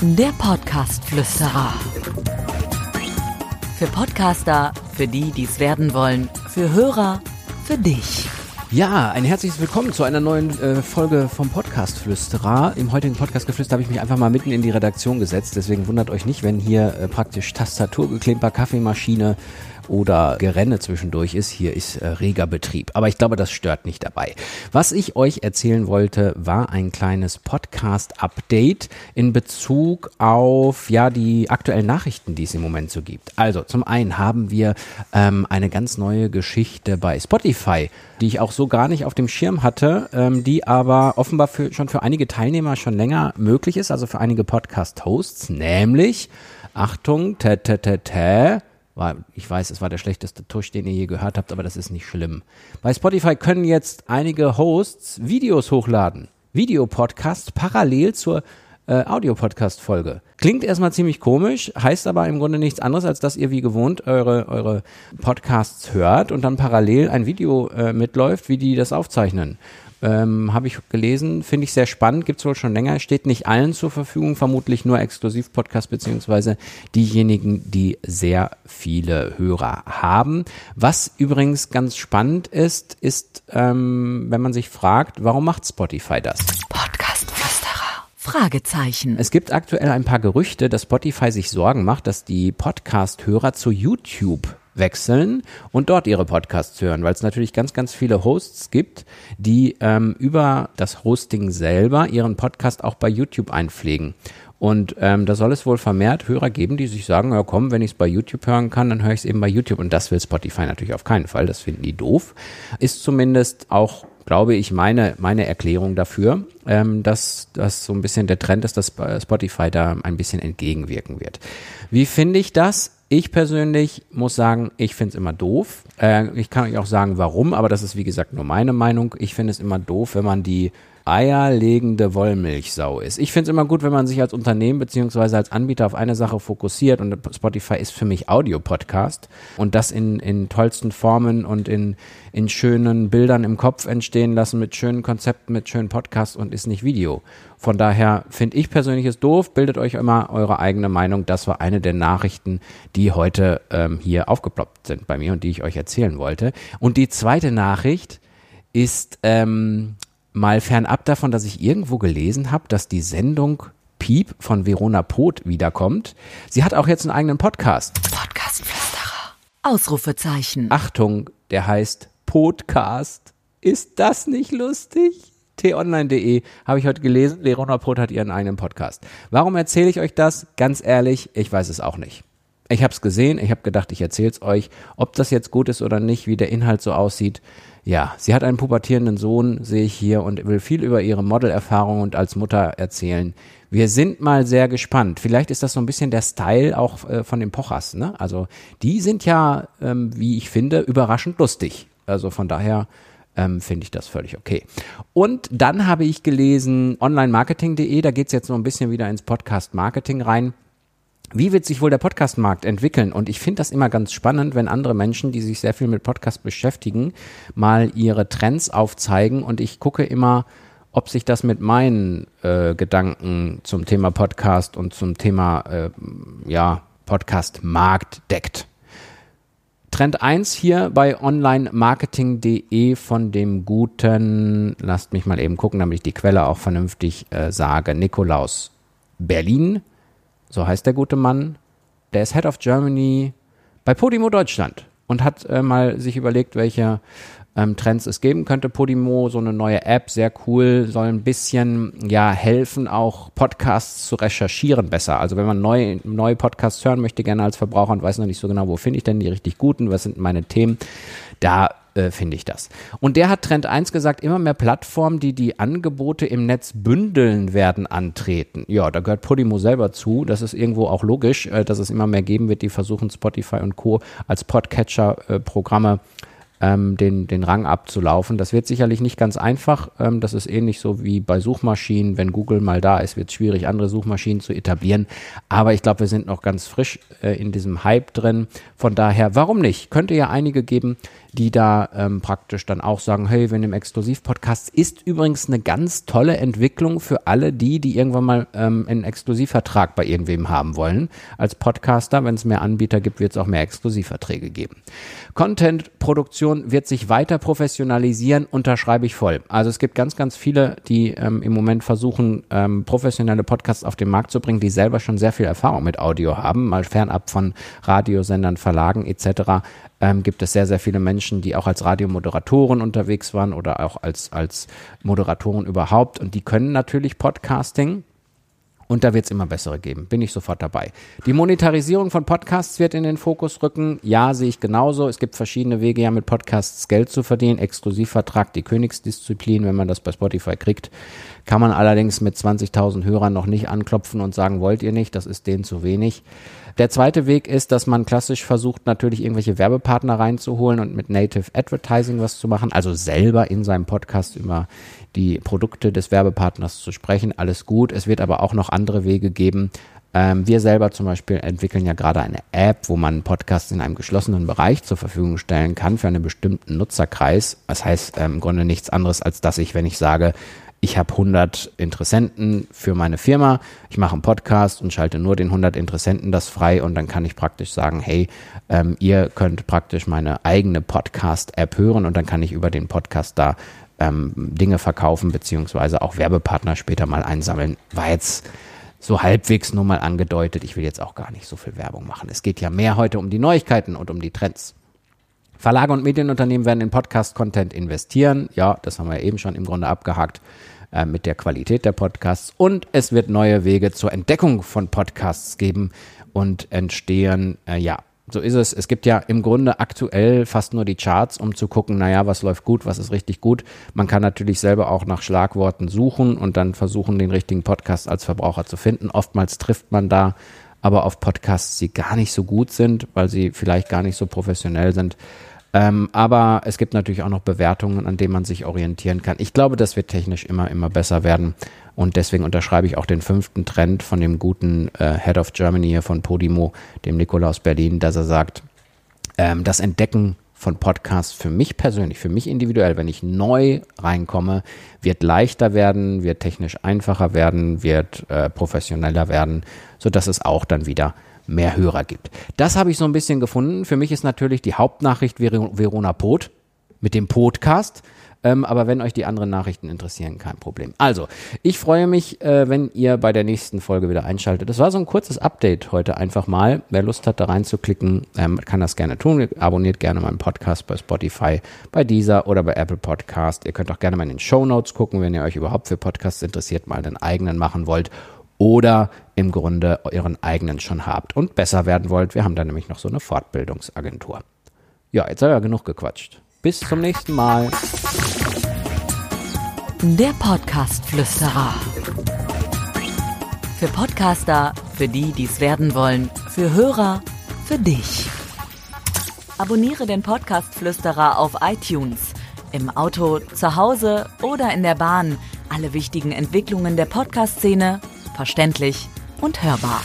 Der Podcast-Flüsterer. Für Podcaster, für die, die es werden wollen, für Hörer, für dich. Ja, ein herzliches Willkommen zu einer neuen äh, Folge vom Podcast Flüsterer. Im heutigen Podcast Geflüster habe ich mich einfach mal mitten in die Redaktion gesetzt. Deswegen wundert euch nicht, wenn hier äh, praktisch Tastaturgeklimper, Kaffeemaschine, oder Gerenne zwischendurch ist. Hier ist äh, reger Betrieb. Aber ich glaube, das stört nicht dabei. Was ich euch erzählen wollte, war ein kleines Podcast-Update in Bezug auf ja die aktuellen Nachrichten, die es im Moment so gibt. Also zum einen haben wir ähm, eine ganz neue Geschichte bei Spotify, die ich auch so gar nicht auf dem Schirm hatte, ähm, die aber offenbar für, schon für einige Teilnehmer schon länger möglich ist, also für einige Podcast-Hosts, nämlich Achtung, tä, tä, tä, tä, war, ich weiß, es war der schlechteste Tusch, den ihr je gehört habt, aber das ist nicht schlimm. Bei Spotify können jetzt einige Hosts Videos hochladen. Videopodcast parallel zur äh, Audio-Podcast-Folge. Klingt erstmal ziemlich komisch, heißt aber im Grunde nichts anderes, als dass ihr wie gewohnt eure, eure Podcasts hört und dann parallel ein Video äh, mitläuft, wie die das aufzeichnen. Ähm, Habe ich gelesen, finde ich sehr spannend, gibt es wohl schon länger, steht nicht allen zur Verfügung, vermutlich nur Exklusiv-Podcast beziehungsweise diejenigen, die sehr viele Hörer haben. Was übrigens ganz spannend ist, ist, ähm, wenn man sich fragt, warum macht Spotify das? Podcast. Fragezeichen. Es gibt aktuell ein paar Gerüchte, dass Spotify sich Sorgen macht, dass die Podcast-Hörer zu YouTube wechseln und dort ihre Podcasts hören, weil es natürlich ganz, ganz viele Hosts gibt, die ähm, über das Hosting selber ihren Podcast auch bei YouTube einpflegen. Und ähm, da soll es wohl vermehrt Hörer geben, die sich sagen, ja komm, wenn ich es bei YouTube hören kann, dann höre ich es eben bei YouTube. Und das will Spotify natürlich auf keinen Fall, das finden die doof. Ist zumindest auch glaube ich, meine, meine Erklärung dafür, ähm, dass das so ein bisschen der Trend ist, dass Spotify da ein bisschen entgegenwirken wird. Wie finde ich das? Ich persönlich muss sagen, ich finde es immer doof. Äh, ich kann euch auch sagen, warum, aber das ist wie gesagt nur meine Meinung. Ich finde es immer doof, wenn man die eierlegende Wollmilchsau ist. Ich finde es immer gut, wenn man sich als Unternehmen beziehungsweise als Anbieter auf eine Sache fokussiert und Spotify ist für mich Audio-Podcast und das in, in tollsten Formen und in, in schönen Bildern im Kopf entstehen lassen mit schönen Konzepten, mit schönen Podcasts und ist nicht Video. Von daher finde ich persönlich es doof, bildet euch immer eure eigene Meinung. Das war eine der Nachrichten, die heute ähm, hier aufgeploppt sind bei mir und die ich euch erzählen wollte. Und die zweite Nachricht ist ähm, mal fernab davon, dass ich irgendwo gelesen habe, dass die Sendung Piep von Verona Poth wiederkommt. Sie hat auch jetzt einen eigenen Podcast. Podcast-Flüsterer. Ausrufezeichen. Achtung, der heißt Podcast. Ist das nicht lustig? t-online.de habe ich heute gelesen, Verona Poth hat ihren eigenen Podcast. Warum erzähle ich euch das? Ganz ehrlich, ich weiß es auch nicht. Ich habe es gesehen, ich habe gedacht, ich erzähle es euch. Ob das jetzt gut ist oder nicht, wie der Inhalt so aussieht, ja, sie hat einen pubertierenden Sohn, sehe ich hier, und will viel über ihre Modelerfahrung und als Mutter erzählen. Wir sind mal sehr gespannt. Vielleicht ist das so ein bisschen der Style auch äh, von den Pochers. Ne? Also die sind ja, ähm, wie ich finde, überraschend lustig. Also von daher ähm, finde ich das völlig okay. Und dann habe ich gelesen onlinemarketing.de, da geht es jetzt so ein bisschen wieder ins Podcast-Marketing rein wie wird sich wohl der Podcast-Markt entwickeln? Und ich finde das immer ganz spannend, wenn andere Menschen, die sich sehr viel mit Podcast beschäftigen, mal ihre Trends aufzeigen. Und ich gucke immer, ob sich das mit meinen äh, Gedanken zum Thema Podcast und zum Thema äh, ja, Podcast-Markt deckt. Trend 1 hier bei onlinemarketing.de von dem guten, lasst mich mal eben gucken, damit ich die Quelle auch vernünftig äh, sage, Nikolaus Berlin so heißt der gute Mann, der ist Head of Germany bei Podimo Deutschland und hat äh, mal sich überlegt, welche ähm, Trends es geben könnte. Podimo, so eine neue App, sehr cool, soll ein bisschen ja helfen, auch Podcasts zu recherchieren besser. Also wenn man neue, neue Podcasts hören möchte, gerne als Verbraucher und weiß noch nicht so genau, wo finde ich denn die richtig guten, was sind meine Themen, da äh, finde ich das. Und der hat Trend 1 gesagt, immer mehr Plattformen, die die Angebote im Netz bündeln werden, antreten. Ja, da gehört Podimo selber zu. Das ist irgendwo auch logisch, äh, dass es immer mehr geben wird, die versuchen Spotify und Co. als Podcatcher-Programme äh, ähm, den, den Rang abzulaufen. Das wird sicherlich nicht ganz einfach. Ähm, das ist ähnlich so wie bei Suchmaschinen. Wenn Google mal da ist, wird es schwierig, andere Suchmaschinen zu etablieren. Aber ich glaube, wir sind noch ganz frisch äh, in diesem Hype drin. Von daher, warum nicht? Könnte ja einige geben, die da ähm, praktisch dann auch sagen, hey, wir nehmen Exklusivpodcasts. Ist übrigens eine ganz tolle Entwicklung für alle die, die irgendwann mal ähm, einen Exklusivvertrag bei irgendwem haben wollen. Als Podcaster, wenn es mehr Anbieter gibt, wird es auch mehr Exklusivverträge geben. Content-Produktion wird sich weiter professionalisieren, unterschreibe ich voll. Also es gibt ganz, ganz viele, die ähm, im Moment versuchen, ähm, professionelle Podcasts auf den Markt zu bringen, die selber schon sehr viel Erfahrung mit Audio haben, mal fernab von Radiosendern, Verlagen etc. Ähm, gibt es sehr, sehr viele Menschen, die auch als Radiomoderatoren unterwegs waren oder auch als, als Moderatoren überhaupt. Und die können natürlich Podcasting und da wird es immer bessere geben. Bin ich sofort dabei. Die Monetarisierung von Podcasts wird in den Fokus rücken. Ja, sehe ich genauso. Es gibt verschiedene Wege, ja mit Podcasts Geld zu verdienen. Exklusivvertrag, die Königsdisziplin, wenn man das bei Spotify kriegt. Kann man allerdings mit 20.000 Hörern noch nicht anklopfen und sagen, wollt ihr nicht, das ist denen zu wenig. Der zweite Weg ist, dass man klassisch versucht, natürlich irgendwelche Werbepartner reinzuholen und mit Native Advertising was zu machen, also selber in seinem Podcast über die Produkte des Werbepartners zu sprechen. Alles gut. Es wird aber auch noch andere Wege geben. Ähm, wir selber zum Beispiel entwickeln ja gerade eine App, wo man Podcasts in einem geschlossenen Bereich zur Verfügung stellen kann für einen bestimmten Nutzerkreis. Das heißt ähm, im Grunde nichts anderes, als dass ich, wenn ich sage, ich habe 100 Interessenten für meine Firma, ich mache einen Podcast und schalte nur den 100 Interessenten das frei und dann kann ich praktisch sagen, hey, ähm, ihr könnt praktisch meine eigene Podcast-App hören und dann kann ich über den Podcast da ähm, Dinge verkaufen, beziehungsweise auch Werbepartner später mal einsammeln. War jetzt so halbwegs nur mal angedeutet. Ich will jetzt auch gar nicht so viel Werbung machen. Es geht ja mehr heute um die Neuigkeiten und um die Trends. Verlage und Medienunternehmen werden in Podcast-Content investieren. Ja, das haben wir eben schon im Grunde abgehakt äh, mit der Qualität der Podcasts. Und es wird neue Wege zur Entdeckung von Podcasts geben und entstehen, äh, ja, so ist es. Es gibt ja im Grunde aktuell fast nur die Charts, um zu gucken, naja, was läuft gut, was ist richtig gut. Man kann natürlich selber auch nach Schlagworten suchen und dann versuchen, den richtigen Podcast als Verbraucher zu finden. Oftmals trifft man da aber auf Podcasts, die gar nicht so gut sind, weil sie vielleicht gar nicht so professionell sind. Ähm, aber es gibt natürlich auch noch Bewertungen, an denen man sich orientieren kann. Ich glaube, das wird technisch immer, immer besser werden. Und deswegen unterschreibe ich auch den fünften Trend von dem guten äh, Head of Germany hier von Podimo, dem Nikolaus Berlin, dass er sagt, ähm, das Entdecken von Podcasts für mich persönlich, für mich individuell, wenn ich neu reinkomme, wird leichter werden, wird technisch einfacher werden, wird äh, professioneller werden, sodass es auch dann wieder mehr Hörer gibt. Das habe ich so ein bisschen gefunden. Für mich ist natürlich die Hauptnachricht Verona Pot mit dem Podcast. Ähm, aber wenn euch die anderen Nachrichten interessieren, kein Problem. Also, ich freue mich, äh, wenn ihr bei der nächsten Folge wieder einschaltet. Das war so ein kurzes Update heute einfach mal. Wer Lust hat, da reinzuklicken, ähm, kann das gerne tun. Abonniert gerne meinen Podcast bei Spotify, bei Deezer oder bei Apple Podcast. Ihr könnt auch gerne mal in den Show Notes gucken, wenn ihr euch überhaupt für Podcasts interessiert, mal einen eigenen machen wollt oder im Grunde euren eigenen schon habt und besser werden wollt. Wir haben da nämlich noch so eine Fortbildungsagentur. Ja, jetzt habe ich ja genug gequatscht. Bis zum nächsten Mal. Der Podcast-Flüsterer. Für Podcaster, für die, die es werden wollen, für Hörer, für dich. Abonniere den Podcast-Flüsterer auf iTunes, im Auto, zu Hause oder in der Bahn. Alle wichtigen Entwicklungen der Podcast-Szene verständlich und hörbar.